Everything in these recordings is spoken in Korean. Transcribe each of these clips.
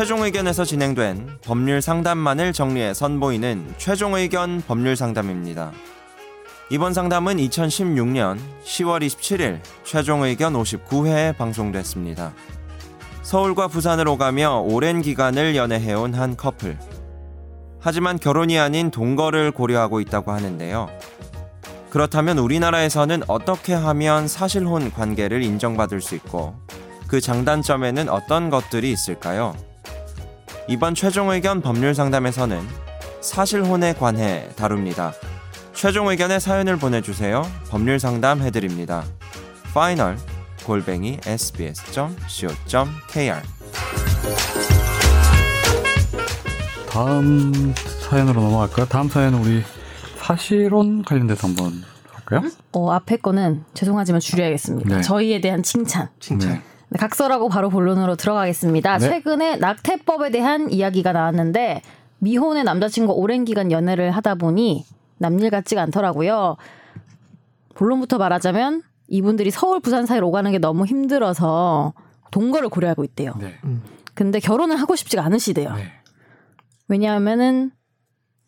최종 의견에서 진행된 법률 상담만을 정리해 선보이는 최종 의견 법률 상담입니다. 이번 상담은 2016년 10월 27일 최종 의견 59회에 방송됐습니다. 서울과 부산을 오가며 오랜 기간을 연애해온 한 커플. 하지만 결혼이 아닌 동거를 고려하고 있다고 하는데요. 그렇다면 우리나라에서는 어떻게 하면 사실혼 관계를 인정받을 수 있고 그 장단점에는 어떤 것들이 있을까요? 이번 최종 의견 법률 상담에서는 사실혼에 관해 다룹니다. 최종 의견의 사연을 보내주세요. 법률 상담 해드립니다. 파이널 골뱅이 sbs.co.kr 다음 사연으로 넘어갈까요? 다음 사연은 우리 사실혼 관련돼서 한번 할까요? 어, 앞에 거는 죄송하지만 줄여야겠습니다. 네. 저희에 대한 칭찬. 네. 네, 각설하고 바로 본론으로 들어가겠습니다. 네. 최근에 낙태법에 대한 이야기가 나왔는데 미혼의 남자친구와 오랜 기간 연애를 하다 보니 남일 같지가 않더라고요. 본론부터 말하자면 이분들이 서울 부산 사이로 오가는 게 너무 힘들어서 동거를 고려하고 있대요. 네. 근데 결혼을 하고 싶지가 않으시대요. 네. 왜냐하면은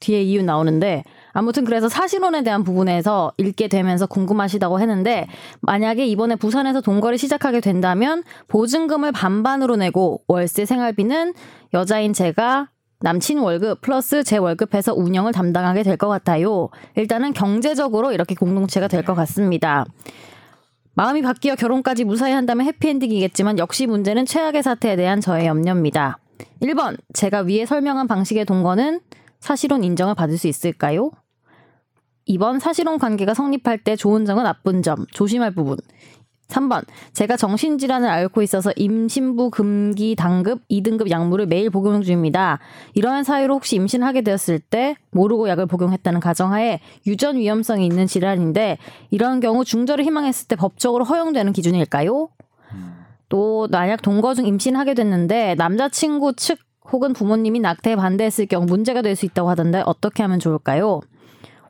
뒤에 이유 나오는데 아무튼 그래서 사실혼에 대한 부분에서 읽게 되면서 궁금하시다고 했는데 만약에 이번에 부산에서 동거를 시작하게 된다면 보증금을 반반으로 내고 월세 생활비는 여자인 제가 남친 월급 플러스 제 월급해서 운영을 담당하게 될 것 같아요. 일단은 경제적으로 이렇게 공동체가 될 것 같습니다. 마음이 바뀌어 결혼까지 무사히 한다면 해피엔딩이겠지만 역시 문제는 최악의 사태에 대한 저의 염려입니다. 1번, 제가 위에 설명한 방식의 동거는 사실혼 인정을 받을 수 있을까요? 2번, 사실혼 관계가 성립할 때 좋은 점과 나쁜 점, 조심할 부분. 3번, 제가 정신질환을 앓고 있어서 임신부 금기 당급 2등급 약물을 매일 복용 중입니다. 이러한 사유로 혹시 임신을 하게 되었을 때 모르고 약을 복용했다는 가정하에 유전 위험성이 있는 질환인데 이런 경우 중절을 희망했을 때 법적으로 허용되는 기준일까요? 또 만약 동거 중 임신하게 됐는데 남자친구 측 혹은 부모님이 낙태에 반대했을 경우 문제가 될 수 있다고 하던데 어떻게 하면 좋을까요?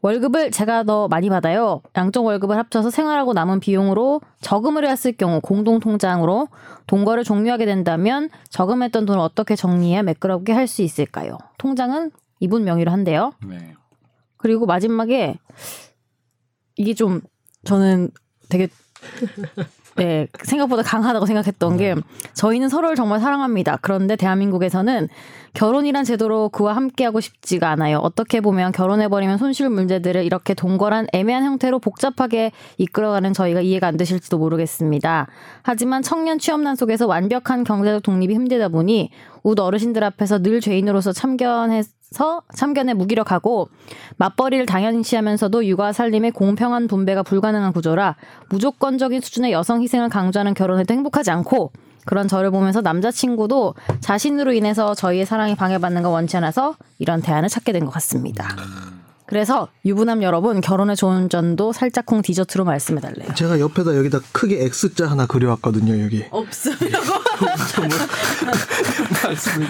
월급을 제가 더 많이 받아요. 양쪽 월급을 합쳐서 생활하고 남은 비용으로 저금을 했을 경우 공동 통장으로 동거를 종료하게 된다면 저금했던 돈을 어떻게 정리해야 매끄럽게 할 수 있을까요? 통장은 이분 명의로 한대요. 네. 그리고 마지막에 이게 좀 저는 되게 네, 생각보다 강하다고 생각했던 게 저희는 서로를 정말 사랑합니다. 그런데 대한민국에서는 결혼이란 제도로 그와 함께하고 싶지가 않아요. 어떻게 보면 결혼해버리면 손실 문제들을 이렇게 동거란 애매한 형태로 복잡하게 이끌어가는 저희가 이해가 안 되실지도 모르겠습니다. 하지만 청년 취업난 속에서 완벽한 경제적 독립이 힘들다 보니 웃 어르신들 앞에서 늘 죄인으로서 참견해 서 참견에 무기력하고 맞벌이를 당연시하면서도 육아 살림의 공평한 분배가 불가능한 구조라 무조건적인 수준의 여성 희생을 강조하는 결혼에도 행복하지 않고 그런 저를 보면서 남자친구도 자신으로 인해서 저희의 사랑이 방해받는 걸 원치 않아서 이런 대안을 찾게 된 것 같습니다. 그래서 유부남 여러분 결혼의 좋은 점도 살짝쿵 디저트로 말씀해달래요. 제가 옆에다 여기다 크게 X자 하나 그려왔거든요 여기 없으라고? 말씀을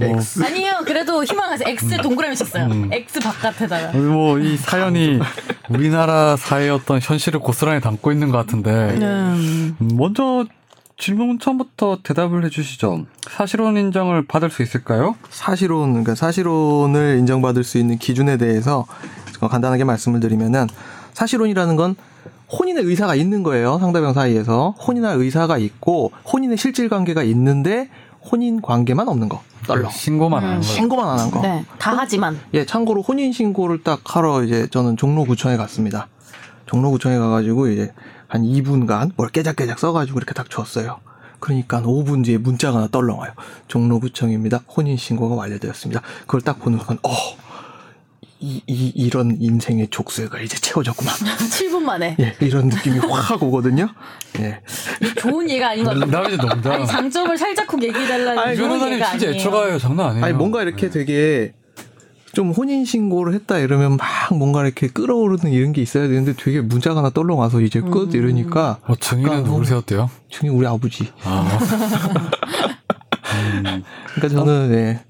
X 아니요. 그래도 희망하세요. X 동그라미씩 써요. 음. X 바깥에다가. 뭐 이 사연이 우리나라 사회의 어떤 현실을 고스란히 담고 있는 것 같은데 음. 음, 먼저 질문 처음부터 대답을 해주시죠. 사실혼 인정을 받을 수 있을까요? 사실혼 그러니까 사실혼을 인정받을 수 있는 기준에 대해서 간단하게 말씀을 드리면은 사실혼이라는 건 혼인의 의사가 있는 거예요 상대방 사이에서 혼인할 의사가 있고 혼인의 실질 관계가 있는데 혼인 관계만 없는 거 떨렁 신고만 하는 거. 신고만 안 한 거. 네. 다 하지만. 예, 참고로 혼인 신고를 딱 하러 이제 저는 종로구청에 갔습니다. 종로구청에 가가지고 이제 한 2분간 뭘 깨작깨작 써가지고 이렇게 딱 줬어요. 그러니까 5분 뒤에 문자가 하나 떨렁와요. 종로구청입니다. 혼인 신고가 완료되었습니다. 그걸 딱 보는 순간, 어, 이, 이, 이런 인생의 족쇄가 이제 채워졌구만. 7분 만에. 예, 이런 느낌이 확 오거든요. 예. 좋은 얘가 아닌 것 같아요. 나 이제 농담. 아니, 장점을 살짝쿵 얘기해달라는 아니, 변호사님 진짜. 애처가요. 장난 아니에요. 아니, 뭔가 이렇게 되게 좀 혼인 신고를 했다 이러면 막 뭔가 이렇게 끌어오르는 이런 게 있어야 되는데 되게 문자가 하나 떨렁와서 이제 끝 음. 이러니까 어, 증인은 약간 누굴 세웠대요? 중이 우리 아버지. 아. 음. 그러니까 저는 예.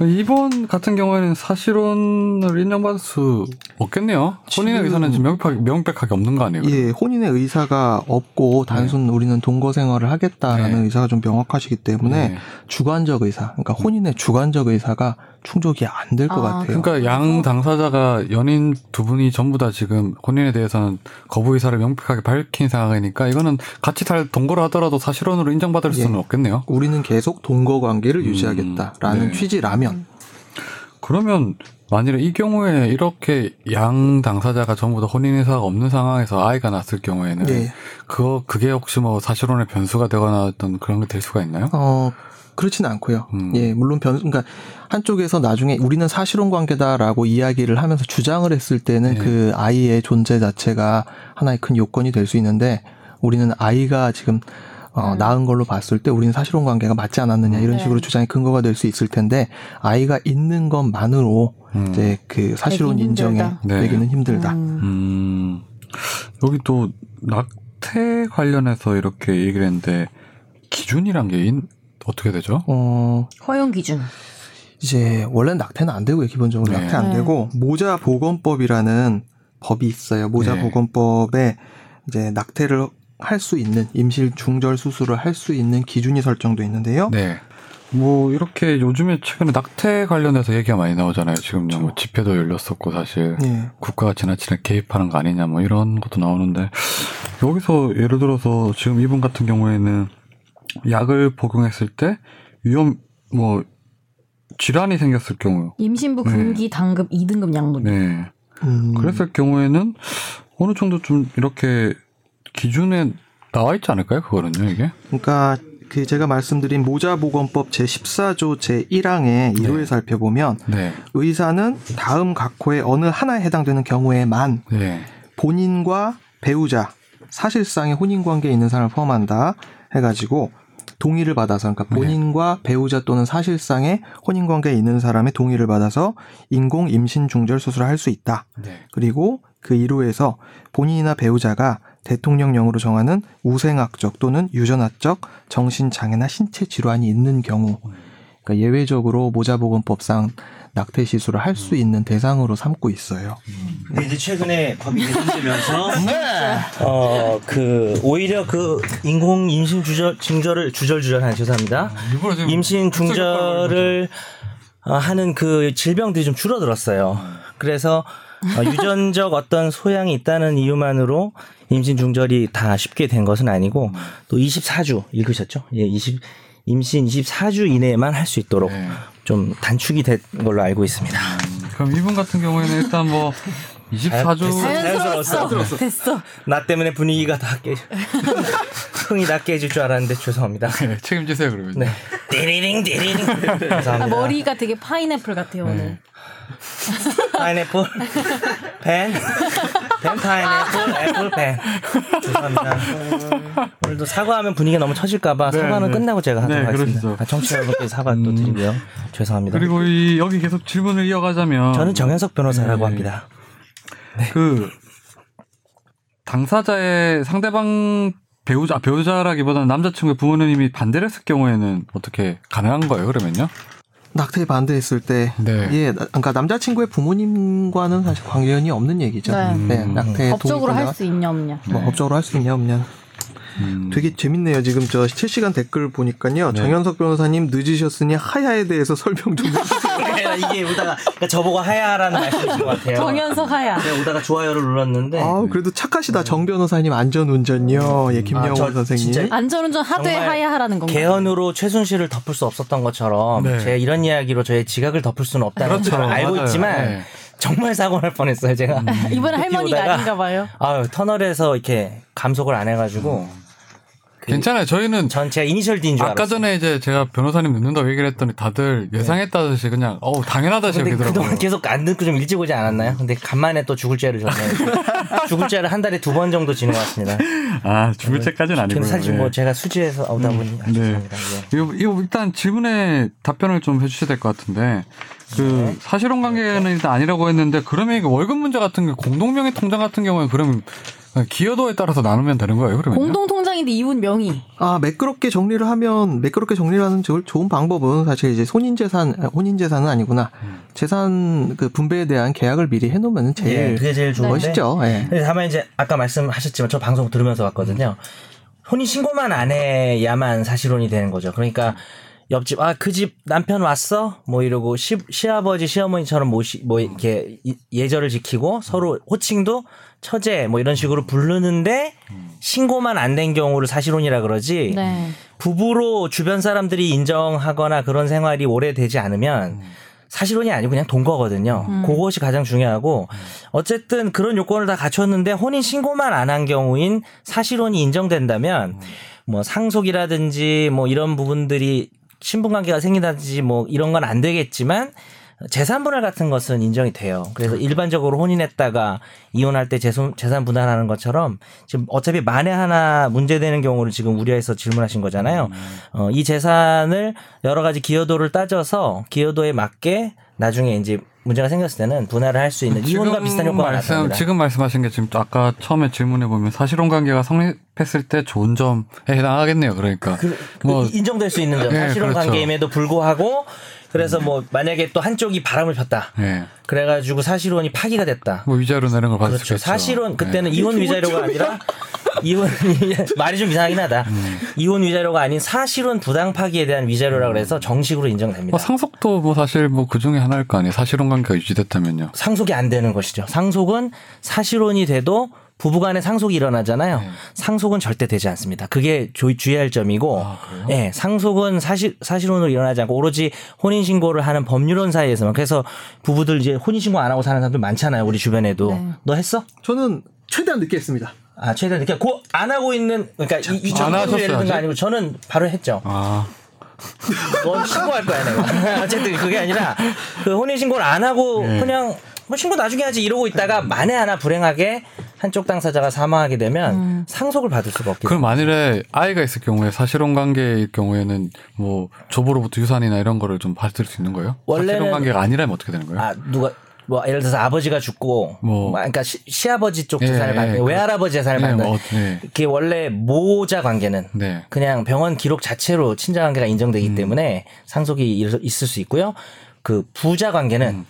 이번 같은 경우에는 사실혼을 인정받을 수 없겠네요. 혼인의 의사는 지금 명백하게, 명백하게 없는 거 아니에요? 예, 혼인의 의사가 없고 단순 우리는 동거 생활을 하겠다라는 네. 의사가 좀 명확하시기 때문에 네. 주관적 의사, 그러니까 혼인의 주관적 의사가 충족이 안 될것 아, 같아요. 그러니까 양 당사자가 연인 두 분이 전부 다 지금 혼인에 대해서는 거부 의사를 명백하게 밝힌 상황이니까 이거는 같이 살 동거를 하더라도 사실혼으로 인정받을 예. 수는 없겠네요. 우리는 계속 동거 관계를 음, 유지하겠다라는 네. 취지라면 그러면 만일에 이 경우에 이렇게 양 당사자가 전부 다 혼인 의사가 없는 상황에서 아이가 났을 경우에는 예. 그거 그게 혹시 뭐 사실혼의 변수가 되거나 어떤 그런 게 될 수가 있나요? 어 그렇지는 않고요. 음. 예, 물론 변 그러니까 한쪽에서 나중에 우리는 사실혼 관계다라고 이야기를 하면서 주장을 했을 때는 네. 그 아이의 존재 자체가 하나의 큰 요건이 될 수 있는데 우리는 아이가 지금 어, 음. 낳은 걸로 봤을 때 우리는 사실혼 관계가 맞지 않았느냐 이런 네. 식으로 주장의 근거가 될 수 있을 텐데 아이가 있는 것만으로 음. 이제 그 사실혼 힘들다. 네. 되기는 힘들다. 음. 음, 여기 또 낙태 관련해서 이렇게 얘기를 했는데 기준이란 게 인- 어떻게 되죠? 어 허용 기준. 이제 원래는 낙태는 안 되고요. 기본적으로 네. 낙태 안 네. 되고 모자 보건법이라는 법이 있어요. 모자 네. 보건법에 이제 낙태를 할 수 있는 임실 중절 수술을 할 수 있는 기준이 설정돼 있는데요. 네. 뭐 이렇게 요즘에 최근에 낙태 관련해서 얘기가 많이 나오잖아요. 지금 뭐 집회도 열렸었고 사실 예. 국가가 지나치게 개입하는 거 아니냐 뭐 이런 것도 나오는데 여기서 예를 들어서 지금 이분 같은 경우에는 약을 복용했을 때 위험 뭐 질환이 생겼을 경우 임신부 네. 금기 당급 2등급 약물. 네 음, 그랬을 경우에는 어느 정도 좀 이렇게 기준에 나와 있지 않을까요? 그거는요 이게 그러니까 그 제가 말씀드린 모자 보건법 제 14조 제 1항의 1호에 네. 살펴보면 네 의사는 다음 각호의 어느 하나에 해당되는 경우에만 네. 본인과 배우자 사실상의 혼인 관계에 있는 사람을 포함한다 해가지고 동의를 받아서 그러니까 본인과 배우자 또는 사실상의 혼인 관계에 있는 사람의 동의를 받아서 인공 임신 중절 수술을 할 수 있다. 네. 그리고 그 이루에서 본인이나 배우자가 대통령령으로 정하는 우생학적 또는 유전학적 정신장애나 신체 질환이 있는 경우 그러니까 예외적으로 모자보건법상 낙태 시술을 할 수 있는 대상으로 삼고 있어요. 근데 이제 최근에 법이 개정되면서 어그 오히려 그 인공 임신 주절 중절을 주절 주절한 죄송합니다. 일부러 지금 임신 중절을 어, 하는 그 질병들이 좀 줄어들었어요. 그래서 어, 유전적 어떤 소양이 있다는 이유만으로 임신 중절이 다 쉽게 된 것은 아니고 또 24주 읽으셨죠? 예, 20 임신 24주 이내에만 할 수 있도록 네. 좀 단축이 된 걸로 알고 있습니다. 그럼 이분 같은 경우에는 일단 뭐 24주 자연스러웠어. 됐어. 나 때문에 분위기가 다 깨, 흥이 다 깨질 줄 알았는데 죄송합니다. 네, 책임지세요 그러면. 네. 띠리링 띠리링. 아, 죄송합니다. 머리가 되게 파인애플 같아요 오늘. 파인애플 펜. 펜 파인애플 애플 펜. 죄송합니다. 오늘도 사과하면 분위기가 너무 처질까봐 네, 사과는 네. 끝나고 제가 하도록 네, 하겠습니다. 아, 청취자 여러분께 사과 또 음. 드리고요. 죄송합니다. 그리고 이 여기 계속 질문을 이어가자면 저는 정현석 변호사라고 네. 합니다. 그 당사자의 상대방 배우자 아, 배우자라기보다는 남자친구의 부모님이 반대를 했을 경우에는 어떻게 가능한 거예요? 그러면요? 낙태에 반대했을 때, 네. 예, 나- 그러니까 남자친구의 부모님과는 사실 관계연이 없는 얘기죠. 네. 네, 음. 낙태 법적으로 동의권자가 할수 있냐 없냐. 뭐 법적으로 할 수 있냐 없냐. 음. 되게 재밌네요. 지금 저 실시간 댓글 보니까요. 네. 정현석 변호사님 늦으셨으니 하야에 대해서 설명 좀 해주세요. 이게 오다가 그러니까 저보고 하야라는 말씀이신 것 같아요. 정현석 하야. 제가 오다가 좋아요를 눌렀는데 아, 그래도 착하시다. 정 변호사님 안전운전요. 예, 김영호 아, 저 선생님. 진짜 안전운전 하되 정말 하야 하라는 건가요? 개헌으로 최순실을 덮을 수 없었던 것처럼 네. 제가 이런 이야기로 저의 지각을 덮을 수는 없다는 그렇죠. 걸 알고 맞아요. 있지만 네. 정말 사고 날 뻔했어요 제가. 이번에 할머니가 오다가 아닌가 봐요. 아유 터널에서 이렇게 감속을 안 해가지고 그 괜찮아요. 저희는 전 제가 이니셜 D인 줄 아까 알았어요. 전에 이제 제가 변호사님 늦는다고 얘기를 했더니 다들 예상했다듯이 그냥 어우 당연하다시 근데 여기더라고요. 그동안 계속 안 듣고 좀 일찍 오지 않았나요? 근데 간만에 또 죽을 죄를 졌네요. 죽을 죄를 한 달에 두 번 정도 지는 것 같습니다. 아 죽을 때까지는 아니고요. 근데 사실 뭐 예. 제가 수지에서 오다 보니 아, 네. 죄송합니다. 예. 이거, 이거 일단 질문에 답변을 좀 해주셔야 될 것 같은데 그 네. 사실혼 관계는 일단 아니라고 했는데 그러면 이게 월급 문제 같은 게 공동명의 통장 같은 경우에 그러면 기여도에 따라서 나누면 되는 거예요, 그러면? 공동 통장인데 이분 명의. 아 매끄럽게 정리를 하면 매끄럽게 정리를 하는 좋- 좋은 방법은 사실 이제 혼인 재산 아, 혼인 재산은 아니구나 재산 그 분배에 대한 계약을 미리 해놓으면 예, 제일 그게 제일 좋은데. 멋있죠. 예. 근데 다만 이제 아까 말씀하셨지만 저 방송 들으면서 왔거든요. 혼인 신고만 안 해야만 사실혼이 되는 거죠. 그러니까 옆집 아 그 집 남편 왔어? 뭐 이러고 시, 시아버지 시어머니처럼 모시 뭐 이렇게 이- 예절을 지키고 서로 호칭도 처제 뭐 이런 식으로 부르는데 신고만 안 된 경우를 사실혼이라 그러지. 네. 부부로 주변 사람들이 인정하거나 그런 생활이 오래되지 않으면 사실혼이 아니고 그냥 동거거든요. 그것이 가장 중요하고 어쨌든 그런 요건을 다 갖췄는데 혼인 신고만 안 한 경우인 사실혼이 인정된다면 뭐 상속이라든지 뭐 이런 부분들이 신분 관계가 생기다든지 뭐 이런 건 안 되겠지만 재산 분할 같은 것은 인정이 돼요. 그래서 일반적으로 혼인했다가 이혼할 때 재산, 재산 분할하는 것처럼 지금 어차피 만에 하나 문제되는 경우를 지금 우려해서 질문하신 거잖아요. 어, 이 재산을 여러 가지 기여도를 따져서 기여도에 맞게 나중에 이제 문제가 생겼을 때는 분할을 할 수 있는 이혼과 비슷한 효과가 말씀, 나타납니다. 지금 말씀하신 게 지금 아까 처음에 질문해 보면 사실혼 관계가 성립 했을 때 좋은 점에 해당하겠네요. 그러니까 그, 그 뭐 인정될 수 있는 점 네, 사실혼 그렇죠. 관계임에도 불구하고 그래서 뭐 만약에 또 한쪽이 바람을 폈다. 예. 그래가지고 사실혼이 파기가 됐다. 뭐 위자료 내는 걸 받을 수 그렇죠. 있겠죠. 사실은 그때는 이혼 위자료가 아니라 이혼 말이 좀 이상하긴 하다. 음. 이혼 위자료가 아닌 사실혼 부당 파기에 대한 위자료라 그래서 정식으로 인정됩니다. 뭐 상속도 뭐 사실 뭐 그 중에 하나일 거 아니에요. 사실혼 관계가 유지됐다면요. 상속이 안 되는 것이죠. 상속은 사실혼이 돼도 부부간에 상속이 일어나잖아요. 네. 상속은 절대 되지 않습니다. 그게 조- 주의할 점이고, 아? 예, 상속은 사실 사실혼으로 일어나지 않고 오로지 혼인 신고를 하는 법률원 사이에서만. 그래서 부부들 이제 혼인 신고 안 하고 사는 사람들 많잖아요. 우리 주변에도. 네. 너 했어? 저는 최대한 늦게 했습니다. 아, 최대한 이렇게 고안 하고 있는 그러니까 이, 이안 정도 하셨어요, 아니고 저는 바로 했죠. 아, 넌 신고할 거야 내가. 어쨌든 그게 아니라 그 혼인 신고를 안 하고 네. 그냥 뭐 신고 나중에 하지 이러고 있다가 만에 하나 불행하게 한쪽 당사자가 사망하게 되면 상속을 받을 수가 없게 그럼 만일에 아이가 있을 경우에 사실혼 관계일 경우에는 뭐 조부로부터 유산이나 이런 거를 좀 받을 수 있는 거예요? 원래는- 사실혼 관계가 아니라면 어떻게 되는 거예요? 아 누가 뭐 예를 들어서 아버지가 죽고 뭐. 뭐 그러니까 시, 아버지쪽 예, 재산을 예, 받는 그렇죠. 외할아버지 재산을 네, 받는 뭐, 네. 그게 원래 모자 관계는 네. 그냥 병원 기록 자체로 친자 관계가 인정되기 음. 때문에 상속이 일- 있을 수 있고요. 그 부자 관계는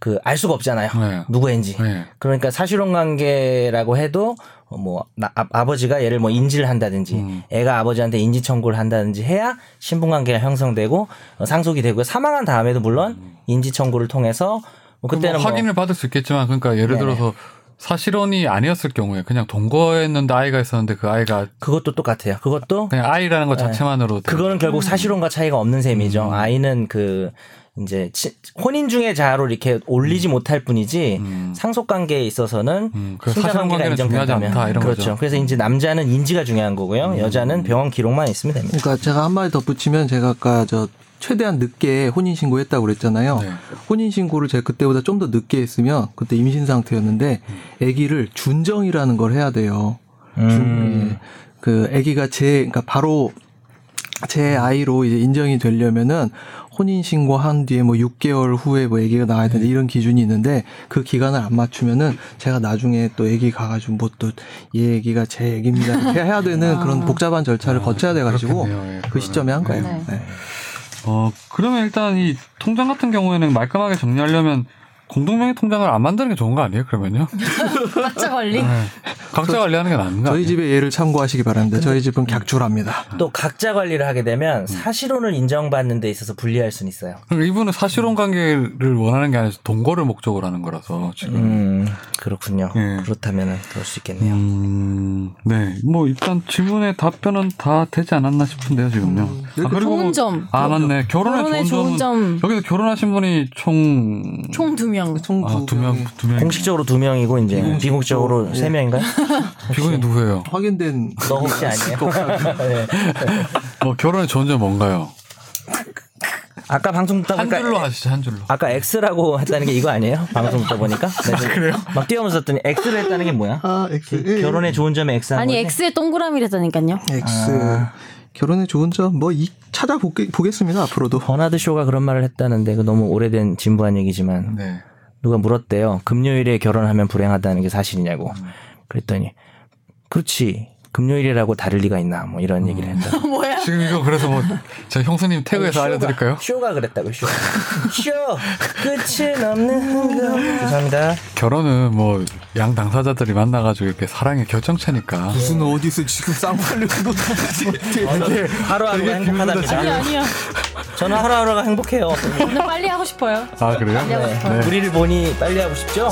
그 알 수가 없잖아요. 음. 네. 누구인지. 네. 그러니까 사실혼 관계라고 해도 어, 뭐 나- 아, 버지가 얘를 뭐 인지를 한다든지 음. 애가 아버지한테 인지 청구를 한다든지 해야 신분 관계가 형성되고 어, 상속이 되고 사망한 다음에도 물론 인지 청구를 통해서 뭐 그때는 그때는 뭐 확인을 받을 수 있겠지만 그러니까 예를 네네. 들어서 사실혼이 아니었을 경우에 그냥 동거했는데 아이가 있었는데 그 아이가 그것도 똑같아요. 그것도 그냥 아이라는 것 네. 자체만으로 그거는 결국 사실혼과 차이가 없는 셈이죠. 음. 아이는 그 이제 치- 혼인 중에 자로 이렇게 올리지 못할 뿐이지 음. 상속 관계에 있어서는 음, 그 친자 사실혼 관계가 관계는 중요하지 인정된다면 않다 이런 그렇죠. 거죠. 음. 그래서 이제 남자는 인지가 중요한 거고요. 여자는 병원 기록만 있으면 됩니다. 그러니까 제가 한 마디 덧붙이면 제가 아까 저 최대한 늦게 혼인 신고했다고 그랬잖아요. 네. 혼인 신고를 제가 그때보다 좀 더 늦게 했으면 그때 임신 상태였는데 아기를 준정이라는 걸 해야 돼요. 준, 예. 그 아기가 제 그러니까 바로 제 아이로 이제 인정이 되려면은 혼인 신고한 뒤에 뭐 6개월 후에 뭐 아기가 나와야 되는데 이런 기준이 있는데 그 기간을 안 맞추면은 제가 나중에 또 아기 가가지고 뭐 또 얘 아기가 제 아기입니다 이렇게 해야 되는 그런 복잡한 절차를 거쳐야 돼가지고. 예, 그 시점에 한 거예요. 네. 네. 어 그러면 일단 이 통장 같은 경우에는 말끔하게 정리하려면 공동명의 통장을 안 만드는 게 좋은 거 아니에요? 그러면요? 각자 관리. 네. 각자 관리하는 게 나은 거 저희? 집의 예를 참고하시기 바랍니다. 저희 집은 객출합니다. 또 각자 관리를 하게 되면 음. 사실혼을 인정받는 데 있어서 불리할 수는 있어요. 이분은 사실혼 관계를 원하는 게 아니라 동거를 목적으로 하는 거라서 지금. 음, 그렇군요. 예. 그렇다면 그럴 수 있겠네요. 음, 네. 뭐 일단 질문의 답변은 다 되지 않았나 싶은데요, 지금요. 아, 좋은 점. 아, 맞네. 결혼의, 결혼의 좋은, 좋은 점. 여기서 결혼하신 분이 총 총 두 명. 총 아, 두 명, 두 명. 공식적으로 두 명이고 이제 비공식적으로 예. 세 명인가요? 비건이 누구예요? 확인된 너 혹시 아니에요? 네. 뭐 결혼의 좋은 점 뭔가요? 아까 방송 듣다 한 보니까 줄로 하시죠, 한 줄로. 아까 X라고 했다는 게 이거 아니에요? 방송 듣다 보니까. 그래요? 막 뛰어면서 듣더니 X를 했다는 게 뭐야? 아 X 예, 결혼의 좋은 점에 X 한 아니 거지? X의 동그라미라니까요. X 아. 결혼의 좋은 점뭐이 찾아보겠습니다 앞으로도. 버나드 쇼가 그런 말을 했다는데 그 너무 오래된 진부한 얘기지만 네. 누가 물었대요. 금요일에 결혼하면 불행하다는 게 사실이냐고. 음. 그랬더니 그렇지. 금요일이라고 다를 리가 있나 뭐 이런 얘기를 했다. 뭐야? 지금 이거 그래서 뭐 제가 형수님 태그해서 알려드릴까요? 쇼가 그랬다고 쇼. 쇼 끝은 없는 흥금. 죄송합니다. 결혼은 뭐 양 당사자들이 만나가지고 이렇게 사랑의 결정체니까. 무슨 어디서 지금 쌍팔려고 하루하루가 아니 행복하답니다. 아니요. 저는 하루하루가 행복해요. 저는 빨리 하고 싶어요. 아 그래요? 빨리 하고 싶어요. 네. 우리를 보니 빨리 하고 싶죠?